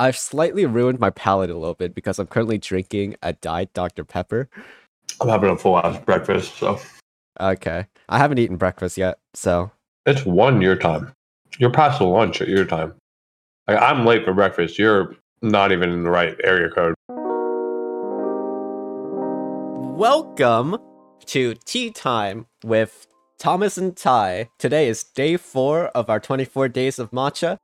I've slightly ruined my palate a little bit because I'm currently drinking a Diet Dr. Pepper. I'm having a full ass breakfast, so Okay. I haven't eaten breakfast yet, so it's one your time. You're past the lunch at your time. Like, I'm late for breakfast. You're not even in the right area code. welcome to Tea Time with Thomas and Ty. Today is day four of our 24 days of matcha,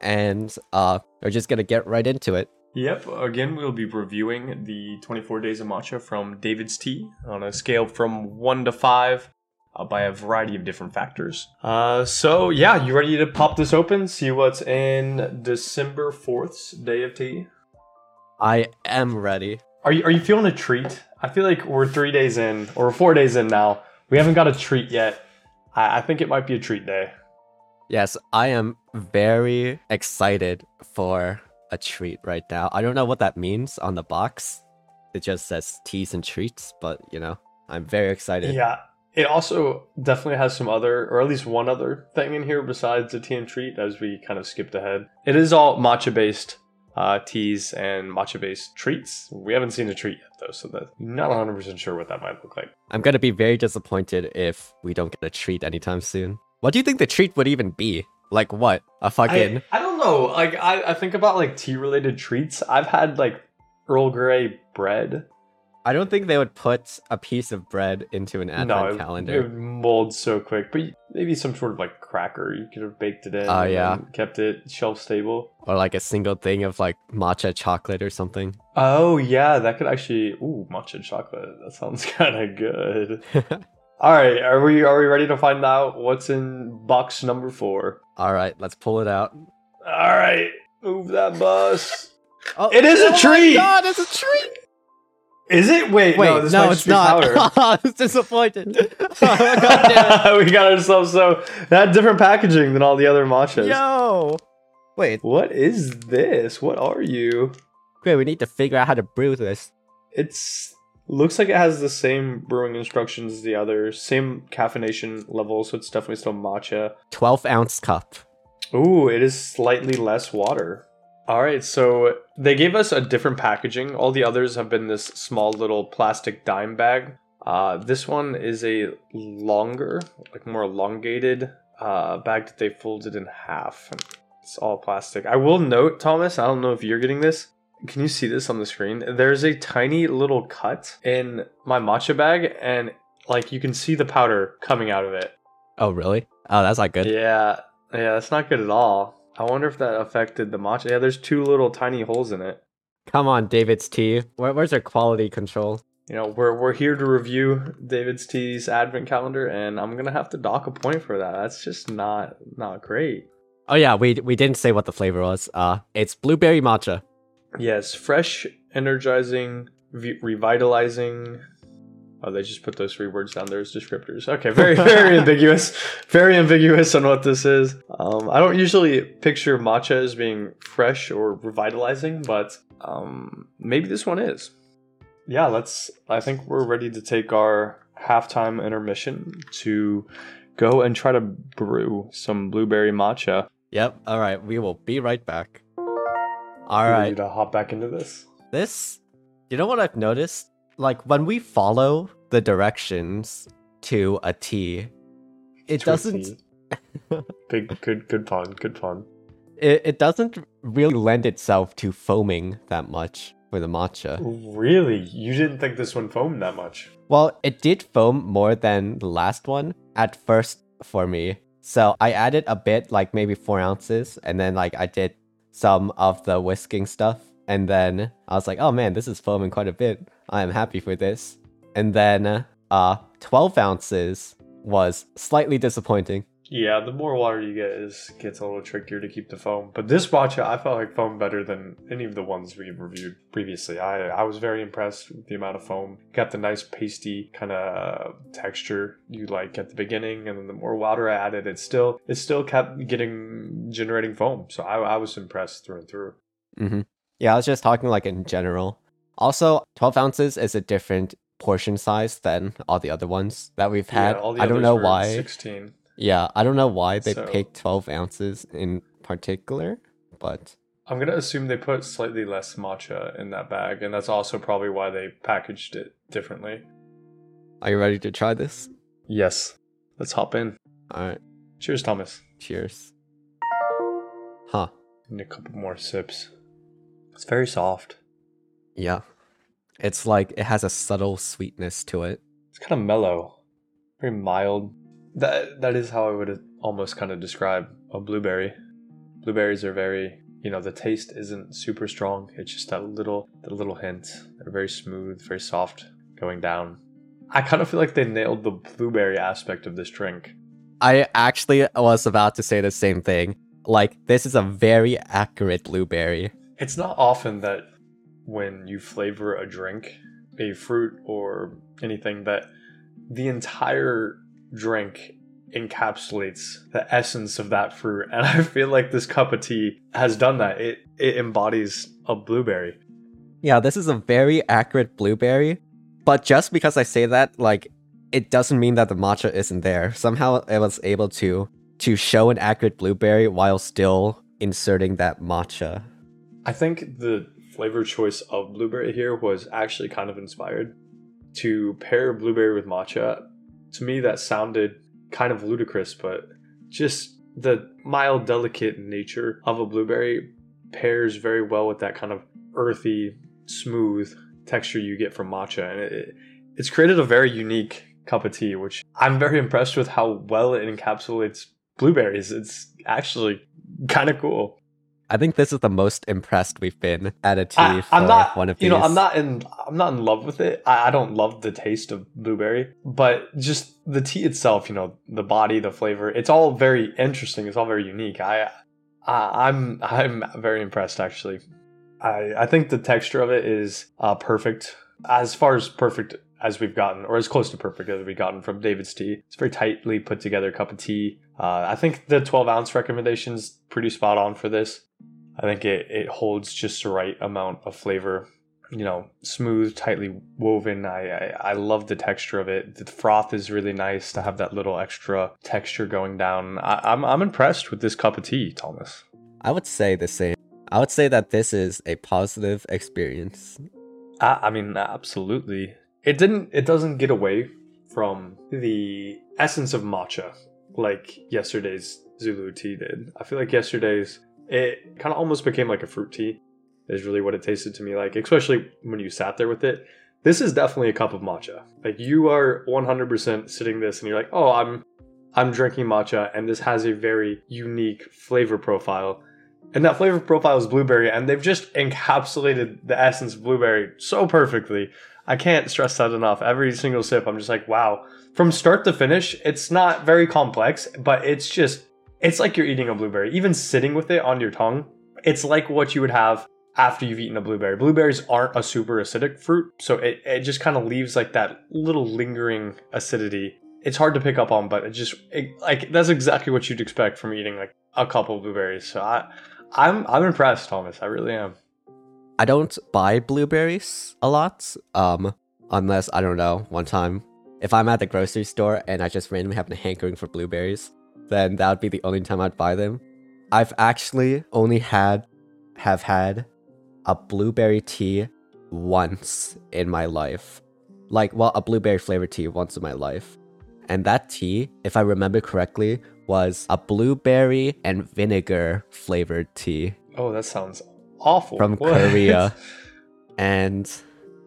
and uh, we're just gonna get right into it. Yep. Again, we'll be reviewing the 24 Days of Matcha from David's Tea on a scale from 1 to 5 uh, by a variety of different factors. Uh, so, yeah, you ready to pop this open? See what's in December 4th's Day of Tea? I am ready. Are you, are you feeling a treat? I feel like we're three days in, or four days in now. We haven't got a treat yet. I, I think it might be a treat day. Yes, I am very excited for a treat right now. I don't know what that means on the box. It just says teas and treats, but you know, I'm very excited. Yeah. It also definitely has some other, or at least one other thing in here besides the tea and treat as we kind of skipped ahead. It is all matcha based uh, teas and matcha based treats. We haven't seen a treat yet though, so that I'm not 100% sure what that might look like. I'm gonna be very disappointed if we don't get a treat anytime soon. What do you think the treat would even be? Like what? A fucking I, I don't know. Like I, I think about like tea related treats. I've had like Earl Grey bread. I don't think they would put a piece of bread into an advent no, it, calendar. it would mold so quick. But maybe some sort of like cracker. You could have baked it in. Oh, and yeah. kept it shelf stable. Or like a single thing of like matcha chocolate or something. Oh yeah, that could actually. Ooh, matcha chocolate. That sounds kind of good. All right, are we are we ready to find out what's in box number four? All right, let's pull it out. All right, move that bus. Oh, It is a tree! oh my! God, it's a tree. Is it? Wait, Wait, no, no, it's not. powder. I was disappointed. Oh, we got ourselves so that different packaging than all the other matchas. Yo! Wait, What is this? What are you? Great, we need to figure out how to brew this. It's looks like it has the same brewing instructions as the other, same caffeination level, so it's definitely still matcha. 12 ounce cup. Ooh, it is slightly less water. All right, so they gave us a different packaging. All the others have been this small little plastic dime bag. Uh, this one is a longer, like more elongated uh, bag that they folded in half. It's all plastic. I will note, Thomas, I don't know if you're getting this. Can you see this on the screen? There's a tiny little cut in my matcha bag, and like you can see the powder coming out of it. Oh, really? Oh, that's not good. Yeah, yeah, that's not good at all. I wonder if that affected the matcha. Yeah, there's two little tiny holes in it. Come on, David's tea. Where, where's our quality control? You know, we're we're here to review David's Tea's advent calendar, and I'm gonna have to dock a point for that. That's just not not great. Oh yeah, we we didn't say what the flavor was. Uh, it's blueberry matcha. Yes, fresh, energizing, v- revitalizing. Oh, they just put those three words down there as descriptors. Okay, very, very ambiguous. Very ambiguous on what this is. Um, I don't usually picture matcha as being fresh or revitalizing, but um, maybe this one is. Yeah, let's. I think we're ready to take our halftime intermission to go and try to brew some blueberry matcha. Yep. All right, we will be right back. All right. ready to hop back into this. This, you know what I've noticed? Like when we follow the directions to a T, it To doesn't. T. Big, good, good pun. Good pun. It, it doesn't really lend itself to foaming that much for the matcha. Really? You didn't think this one foamed that much? Well, it did foam more than the last one at first for me. So I added a bit, like maybe four ounces, and then like I did some of the whisking stuff, and then I was like, oh man, this is foaming quite a bit. I am happy for this. And then uh, 12 ounces was slightly disappointing. Yeah, the more water you get, is gets a little trickier to keep the foam. But this matcha, I felt like foam better than any of the ones we reviewed previously. I I was very impressed with the amount of foam. Got the nice pasty kind of texture you like at the beginning, and then the more water I added, it still it still kept getting generating foam. So I, I was impressed through and through. hmm Yeah, I was just talking like in general. Also, 12 ounces is a different portion size than all the other ones that we've had. Yeah, all the I don't know why. Sixteen. Yeah, I don't know why they So- picked 12 ounces in particular, but I'm gonna assume they put slightly less matcha in that bag, and that's also probably why they packaged it differently. Are you ready to try this? Yes. Let's hop in. All right. Cheers, Thomas. Cheers. Huh. Need a couple more sips. It's very soft. Yeah. It's like it has a subtle sweetness to it. It's kind of mellow, very mild. That that is how I would almost kind of describe a blueberry. Blueberries are very, you know, the taste isn't super strong. It's just that little, that little hint. They're very smooth, very soft, going down. I kind of feel like they nailed the blueberry aspect of this drink. I actually was about to say the same thing. Like, this is a very accurate blueberry. It's not often that when you flavor a drink, a fruit or anything, that the entire drink encapsulates the essence of that fruit. And I feel like this cup of tea has done that. It it embodies a blueberry. Yeah, this is a very accurate blueberry. But just because I say that, like, it doesn't mean that the matcha isn't there. Somehow it was able to to show an accurate blueberry while still inserting that matcha. I think the flavor choice of blueberry here was actually kind of inspired. To pair blueberry with matcha, to me that sounded kind of ludicrous, but just the mild, delicate nature of a blueberry pairs very well with that kind of earthy, smooth texture you get from matcha. And it, it's created a very unique cup of tea, which I'm very impressed with how well it encapsulates blueberries. It's actually kind of cool. I think this is the most impressed we've been at a tea I, for I'm not, one of these. you know, I'm not in, I'm not in love with it. I, I don't love the taste of blueberry, but just the tea itself, you know, the body, the flavor, it's all very interesting. It's all very unique. I, I I'm, I'm very impressed actually. I, I think the texture of it is uh, perfect, as far as perfect as we've gotten, or as close to perfect as we've gotten from David's tea. It's a very tightly put together cup of tea. Uh, I think the 12 ounce recommendation is pretty spot on for this. I think it, it holds just the right amount of flavor. You know, smooth, tightly woven. I, I, I love the texture of it. The froth is really nice to have that little extra texture going down. I, I'm I'm impressed with this cup of tea, Thomas. I would say the same. I would say that this is a positive experience. I, I mean, absolutely. It didn't. It doesn't get away from the essence of matcha like yesterday's yuzu tea did. I feel like yesterday's it kind of almost became like a fruit tea. Is really what it tasted to me like, especially when you sat there with it. This is definitely a cup of matcha. Like you are 100% sitting this and you're like, "Oh, I'm I'm drinking matcha and this has a very unique flavor profile." And that flavor profile is blueberry and they've just encapsulated the essence of blueberry so perfectly. I can't stress that enough. Every single sip I'm just like, "Wow." From start to finish, it's not very complex, but it's just it's like you're eating a blueberry. Even sitting with it on your tongue, it's like what you would have after you've eaten a blueberry. Blueberries aren't a super acidic fruit, so it, it just kind of leaves like that little lingering acidity. It's hard to pick up on, but it just it, like that's exactly what you'd expect from eating like a couple of blueberries. So I I'm I'm impressed, Thomas. I really am. I don't buy blueberries a lot, um, unless I don't know. One time, if I'm at the grocery store and I just randomly have a hankering for blueberries, then that would be the only time I'd buy them. I've actually only had have had a blueberry tea once in my life. Like, well, a blueberry flavored tea once in my life. And that tea, if I remember correctly, was a blueberry and vinegar flavored tea Oh, that sounds awful. from What? Korea. And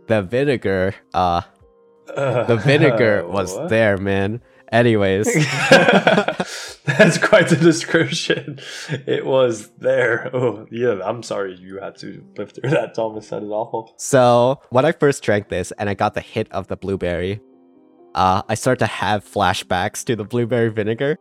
the vinegar, uh, Uh, the vinegar was what? there, man. Anyways, That's quite the description. It was there. Oh, yeah. I'm sorry you had to live through that, Thomas. That is awful. so when I first drank this and I got the hit of the blueberry, uh, I start to have flashbacks to the blueberry vinegar.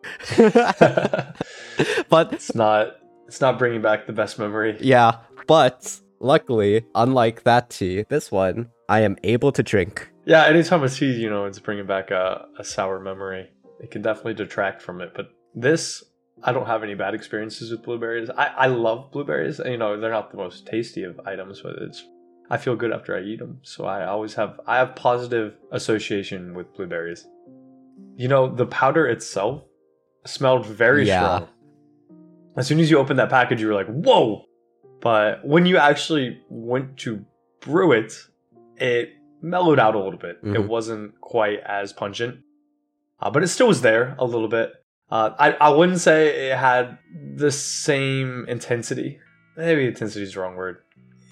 but it's not. It's not bringing back the best memory. yeah, but luckily, unlike that tea, this one I am able to drink. Yeah. Anytime a tea, you know, it's bringing back a, a sour memory. It can definitely detract from it. But this, I don't have any bad experiences with blueberries. I, I love blueberries. You know, they're not the most tasty of items, but it's I feel good after I eat them. So I always have I have positive association with blueberries. You know, the powder itself smelled very Yeah. strong. As soon as you opened that package, you were like, "Whoa, but when you actually went to brew it, it mellowed out a little bit. It Mhm. wasn't quite as pungent, uh, but it still was there a little bit. Uh, I, I wouldn't say it had the same intensity. Maybe intensity is the wrong word.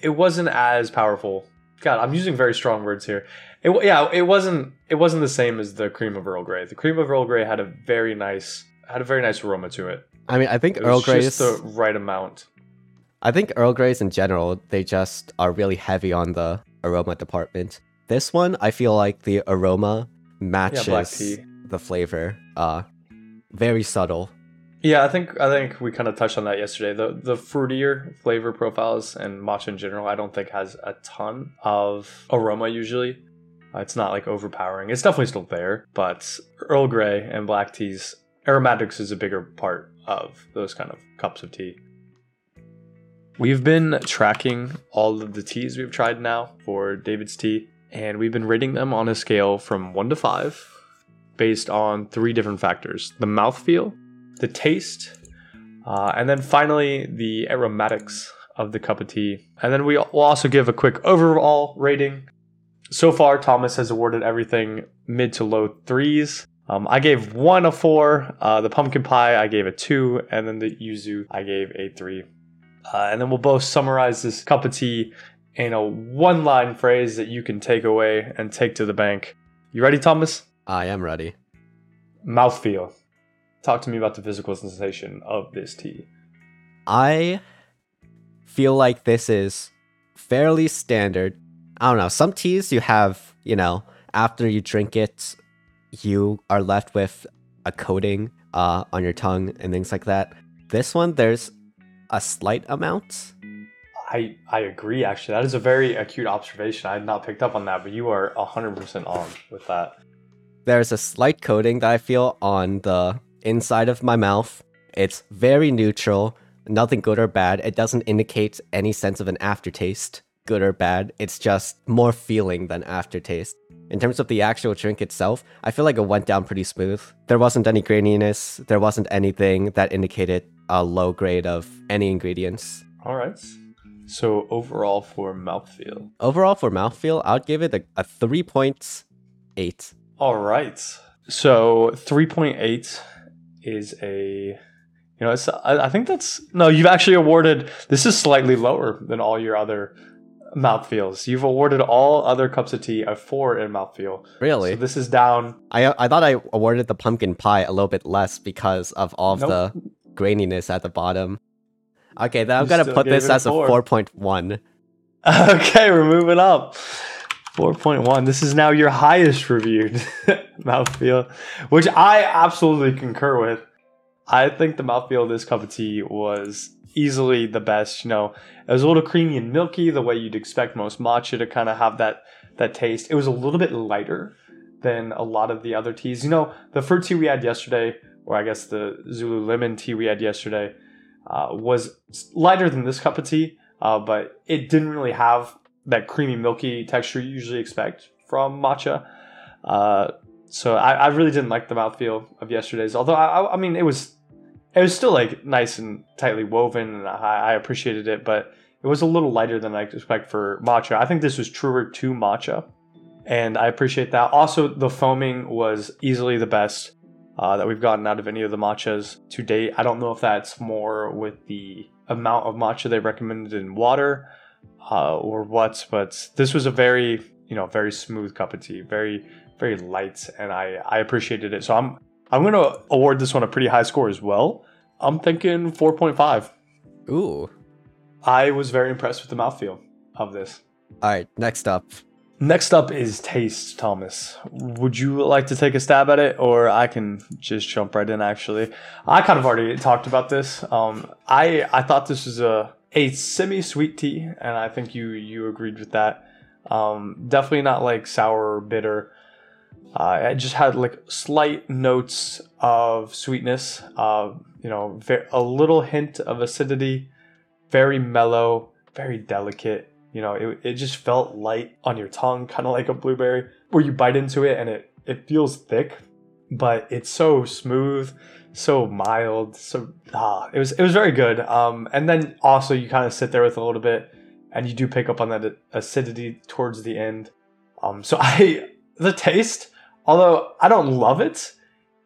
It wasn't as powerful. God, I'm using very strong words here. It, yeah, it wasn't. It wasn't the same as the cream of Earl Grey. The cream of Earl Grey had a very nice had a very nice aroma to it. I mean, I think Earl Grey's. just the right amount. I think Earl Greys in general, they just are really heavy on the aroma department. This one, I feel like the aroma matches tea. the flavor. Uh, very subtle. Yeah, I think I think we kind of touched on that yesterday. The the fruitier flavor profiles and matcha in general, I don't think has a ton of aroma usually. Uh, it's not like overpowering. It's definitely still there, but Earl Grey and black teas aromatics is a bigger part of those kind of cups of tea. We've been tracking all of the teas we've tried now for David's tea, and we've been rating them on a scale from one to five, based on three different factors: the mouthfeel, the taste, uh, and then finally the aromatics of the cup of tea. And then we will also give a quick overall rating. So far, Thomas has awarded everything mid to low threes. Um, I gave one a four. Uh, the pumpkin pie I gave a two, and then the yuzu I gave a three. Uh, and then we'll both summarize this cup of tea in a one-line phrase that you can take away and take to the bank. You ready, Thomas? I am ready. Mouthfeel. Talk to me about the physical sensation of this tea. I feel like this is fairly standard. I don't know. Some teas you have, you know, after you drink it, you are left with a coating uh, on your tongue and things like that. This one, there's a slight amount. I I agree. Actually, that is a very acute observation. I had not picked up on that, but you are hundred percent on with that. There's a slight coating that I feel on the inside of my mouth. It's very neutral, nothing good or bad. It doesn't indicate any sense of an aftertaste, good or bad. It's just more feeling than aftertaste. In terms of the actual drink itself, I feel like it went down pretty smooth. There wasn't any graininess, there wasn't anything that indicated a low grade of any ingredients. All right. So overall for mouthfeel. Overall, for mouthfeel, I would give it a, a 3.8. All right. So three point eight is a. You know, it's, I, I think that's no. You've actually awarded. This is slightly lower than all your other mouthfeels. You've awarded all other cups of tea a four in mouthfeel. Really? So this is down. I I thought I awarded the pumpkin pie a little bit less because of all of Nope. the graininess at the bottom. Okay, then I'm You gonna put this a as a 4.1. Okay, we're moving up. 4.1. This is now your highest reviewed mouthfeel, which I absolutely concur with. I think the mouthfeel of this cup of tea was easily the best. You know, it was a little creamy and milky, the way you'd expect most matcha to kind of have that that taste. It was a little bit lighter than a lot of the other teas. You know, the fruit tea we had yesterday, or I guess the yuzu lemon tea we had yesterday, uh, was lighter than this cup of tea, uh, but it didn't really have that creamy, milky texture you usually expect from matcha. Uh, so I, I really didn't like the mouthfeel of yesterday's. Although I, I- I mean, it was it was still like nice and tightly woven, and I, I appreciated it. But it was a little lighter than I expect for matcha. I think this was truer to matcha, and I appreciate that. Also, the foaming was easily the best uh, that we've gotten out of any of the matchas to date. I don't know if that's more with the amount of matcha they recommended in water uh, or what, but this was a very you know very smooth cup of tea, very very light, and I I appreciated it. So I'm I'm gonna award this one a pretty high score as well. I'm thinking 4.5. Ooh. I was very impressed with the mouthfeel of this. All right, next up. Next up is taste, Thomas. Would you like to take a stab at it, or I can just jump right in? Actually, I kind of already talked about this. Um, I I thought this was a a semi sweet tea, and I think you you agreed with that. Um, definitely not like sour or bitter. Uh, it just had like slight notes of sweetness. Uh, you know, a little hint of acidity. Very mellow, very delicate. You know, it, it just felt light on your tongue, kind of like a blueberry, where you bite into it and it, it feels thick, but it's so smooth, so mild. So ah, it was it was very good. Um, and then also you kind of sit there with a little bit, and you do pick up on that acidity towards the end. Um, so I the taste, although I don't love it,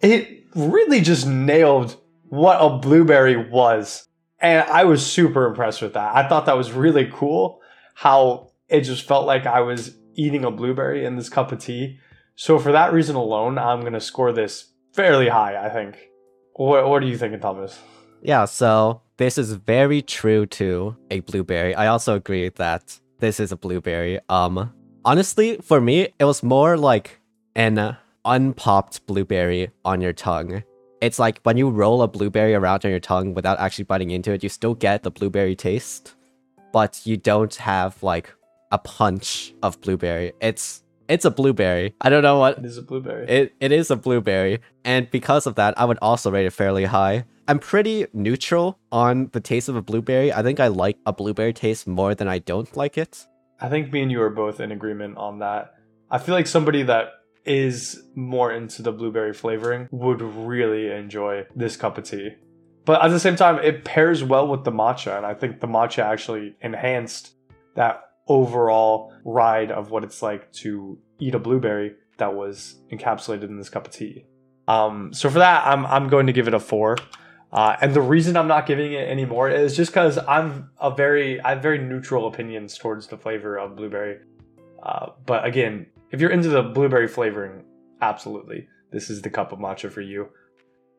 it really just nailed what a blueberry was. And I was super impressed with that. I thought that was really cool how it just felt like I was eating a blueberry in this cup of tea. So for that reason alone, I'm going to score this fairly high, I think. What, what are you thinking, Thomas? Yeah, so this is very true to a blueberry. I also agree that this is a blueberry. Um honestly, for me, it was more like an unpopped blueberry on your tongue. It's like when you roll a blueberry around on your tongue without actually biting into it, you still get the blueberry taste, but you don't have like a punch of blueberry. It's it's a blueberry. I don't know what it is a blueberry. It it is a blueberry, and because of that, I would also rate it fairly high. I'm pretty neutral on the taste of a blueberry. I think I like a blueberry taste more than I don't like it. I think me and you are both in agreement on that. I feel like somebody that is more into the blueberry flavoring would really enjoy this cup of tea. But at the same time, it pairs well with the matcha, and I think the matcha actually enhanced that overall ride of what it's like to eat a blueberry that was encapsulated in this cup of tea. Um, so for that, I'm I'm going to give it a four. Uh, and the reason I'm not giving it anymore is just because I'm a very I have very neutral opinions towards the flavor of blueberry. Uh, but again, if you're into the blueberry flavoring, absolutely, this is the cup of matcha for you.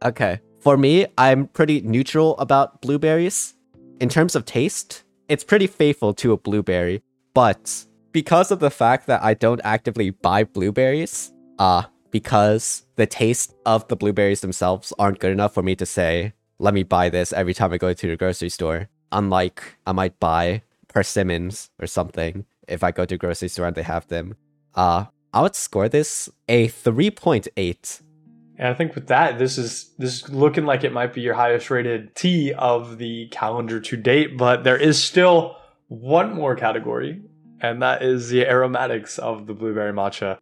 Okay, for me, I'm pretty neutral about blueberries. In terms of taste, it's pretty faithful to a blueberry, but because of the fact that I don't actively buy blueberries, uh, because the taste of the blueberries themselves aren't good enough for me to say, let me buy this every time I go to the grocery store. Unlike I might buy persimmons or something if I go to the grocery store and they have them. Uh, I would score this a 3.8. And I think with that, this is this is looking like it might be your highest rated tea of the calendar to date, but there is still one more category, and that is the aromatics of the blueberry matcha.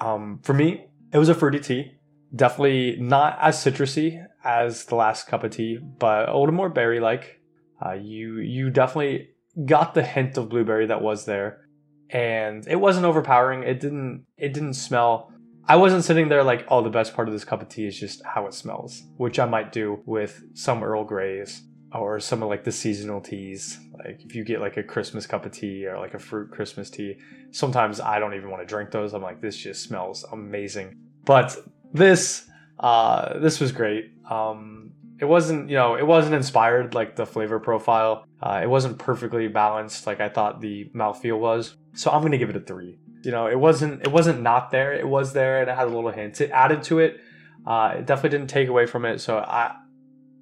Um, for me, it was a fruity tea. Definitely not as citrusy as the last cup of tea, but a little more berry like. Uh, you you definitely got the hint of blueberry that was there, and it wasn't overpowering. It didn't it didn't smell. I wasn't sitting there like, oh, the best part of this cup of tea is just how it smells, which I might do with some Earl Greys or some of like the seasonal teas. Like if you get like a Christmas cup of tea or like a fruit Christmas tea, sometimes I don't even want to drink those. I'm like, this just smells amazing. But this, uh, this was great. Um, it wasn't, you know, it wasn't inspired like the flavor profile. Uh, it wasn't perfectly balanced like I thought the mouthfeel was. So I'm gonna give it a three. You know, it wasn't, it wasn't not there. It was there, and it had a little hint. It added to it. Uh, it definitely didn't take away from it. So I,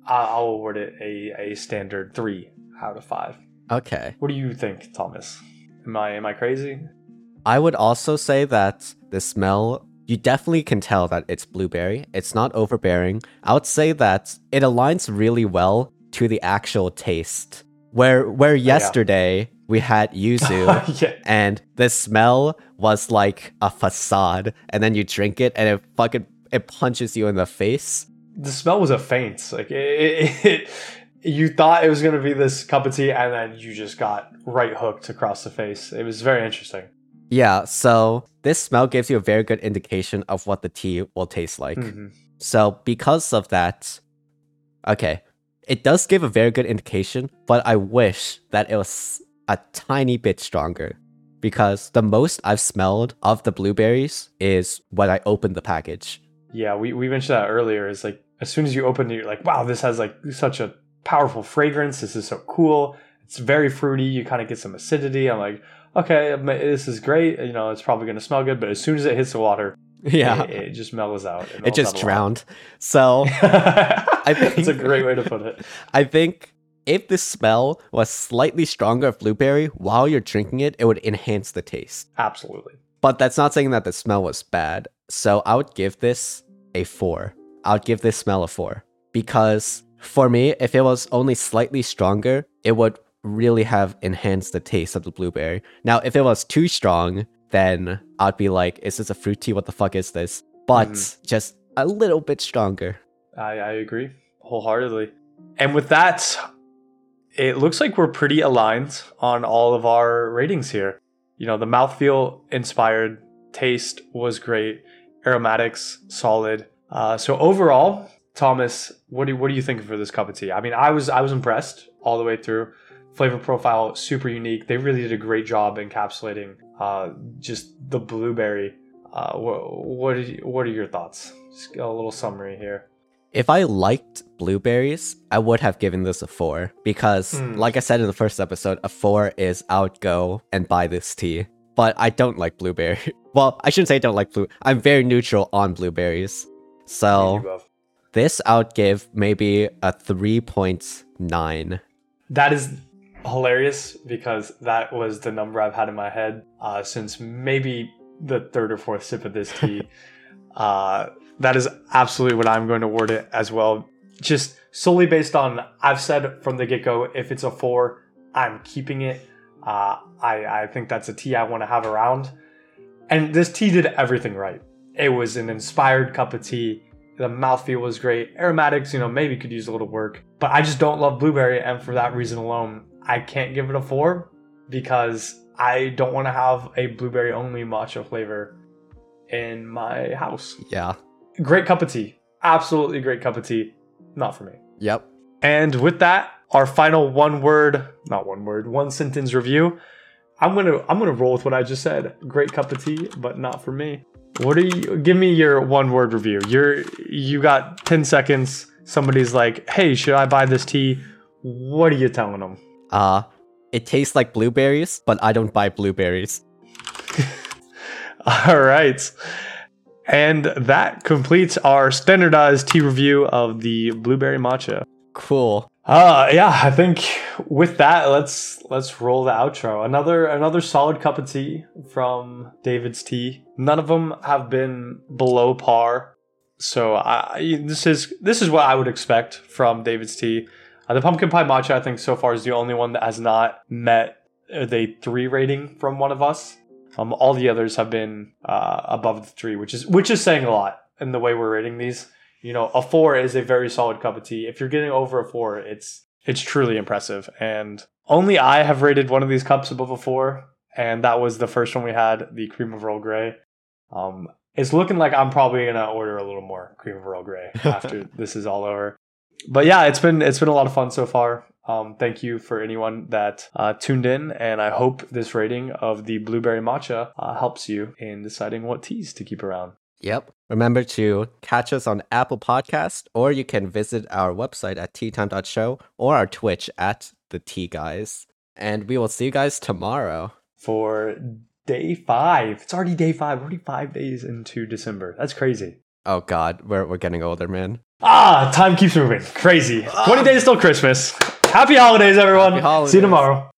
I'll award it a, a standard three out of five. Okay. What do you think, Thomas? Am I am I crazy? I would also say that the smell you definitely can tell that it's blueberry. It's not overbearing. I would say that it aligns really well to the actual taste. Where where yesterday. We had yuzu yeah. and the smell was like a facade and then you drink it and it fucking it punches you in the face the smell was a feint. Like it, it, it, you thought it was going to be this cup of tea, and then you just got right hooked across the face. It was very interesting. Yeah. So this smell gives you a very good indication of what the tea will taste like. Mm-hmm. So because of that, okay, it does give a very good indication, but I wish that it was a tiny bit stronger because the most I've smelled of the blueberries is when I opened the package. Yeah, we, we mentioned that earlier. Is like as soon as you open it, you're like, wow, this has like such a powerful fragrance. This is so cool. It's very fruity. You kind of get some acidity. I'm like, okay, this is great. You know, it's probably going to smell good. But as soon as it hits the water, yeah, it, it just mellows out. It, it just drowned. So I think it's a great way to put it. I think if the smell was slightly stronger of blueberry while you're drinking it, it would enhance the taste. Absolutely. But that's not saying that the smell was bad. So I would give this a four. I would give this smell a four because for me, if it was only slightly stronger, it would really have enhanced the taste of the blueberry. Now, if it was too strong, then I'd be like, is this a fruit tea? What the fuck is this? But mm. just a little bit stronger. I, I agree wholeheartedly. And with that, it looks like we're pretty aligned on all of our ratings here. You know, the mouthfeel inspired, taste was great, aromatics solid. Uh, so overall, Thomas, what do what do you think for this cup of tea? I mean, I was I was impressed all the way through. Flavor profile super unique. They really did a great job encapsulating uh, just the blueberry. Uh, what what, is, what are your thoughts? Just a little summary here. If I liked blueberries, I would have given this a four because, Hmm. like I said in the first episode, a four is I would go and buy this tea. But I don't like blueberry. Well, I shouldn't say I don't like blue. I'm very neutral on blueberries. So this I would give maybe a three point nine. That is hilarious because that was the number I've had in my head uh, since maybe the third or fourth sip of this tea. uh, that is absolutely what I'm going to word it as well. Just solely based on I've said from the get go, if it's a four, I'm keeping it. Uh, I I think that's a tea I want to have around, and this tea did everything right. It was an inspired cup of tea. The mouthfeel was great. Aromatics, you know, maybe could use a little work, but I just don't love blueberry, and for that reason alone, I can't give it a four because I don't want to have a blueberry only matcha flavor in my house. Yeah. Great cup of tea. Absolutely great cup of tea. Not for me. Yep. And with that, our final one word, not one word, one sentence review. I'm gonna I'm gonna roll with what I just said. Great cup of tea, but not for me. What do you give me your one word review? You're you got 10 seconds. Somebody's like, hey, should I buy this tea? What are you telling them? Uh it tastes like blueberries, but I don't buy blueberries. All right. And that completes our standardized tea review of the blueberry matcha. Cool. Uh yeah, I think with that let's let's roll the outro. Another another solid cup of tea from David's Tea. None of them have been below par. So I this is this is what I would expect from David's Tea. Uh, the pumpkin pie matcha I think so far is the only one that has not met the 3 rating from one of us. Um all the others have been uh, above the 3, which is which is saying a lot in the way we're rating these. You know a four is a very solid cup of tea. If you're getting over a four it's it's truly impressive. And only i have rated one of these cups above a four. And that was the first one we had the cream of earl grey. Um it's looking like i'm probably gonna order a little more cream of earl grey after this is all over. But yeah it's been it's been a lot of fun so far um, thank you for anyone that uh, tuned in, and I hope this rating of the blueberry matcha uh, helps you in deciding what teas to keep around. Yep. Remember to catch us on Apple Podcast, or you can visit our website at teatime.show or our Twitch at the Tea Guys. And we will see you guys tomorrow. for day five. It's already day five. We're already five days into December. That's crazy. Oh god, we're we're getting older, man. Ah, time keeps moving. Crazy. 20 days till Christmas. Happy holidays, everyone. Happy See you tomorrow.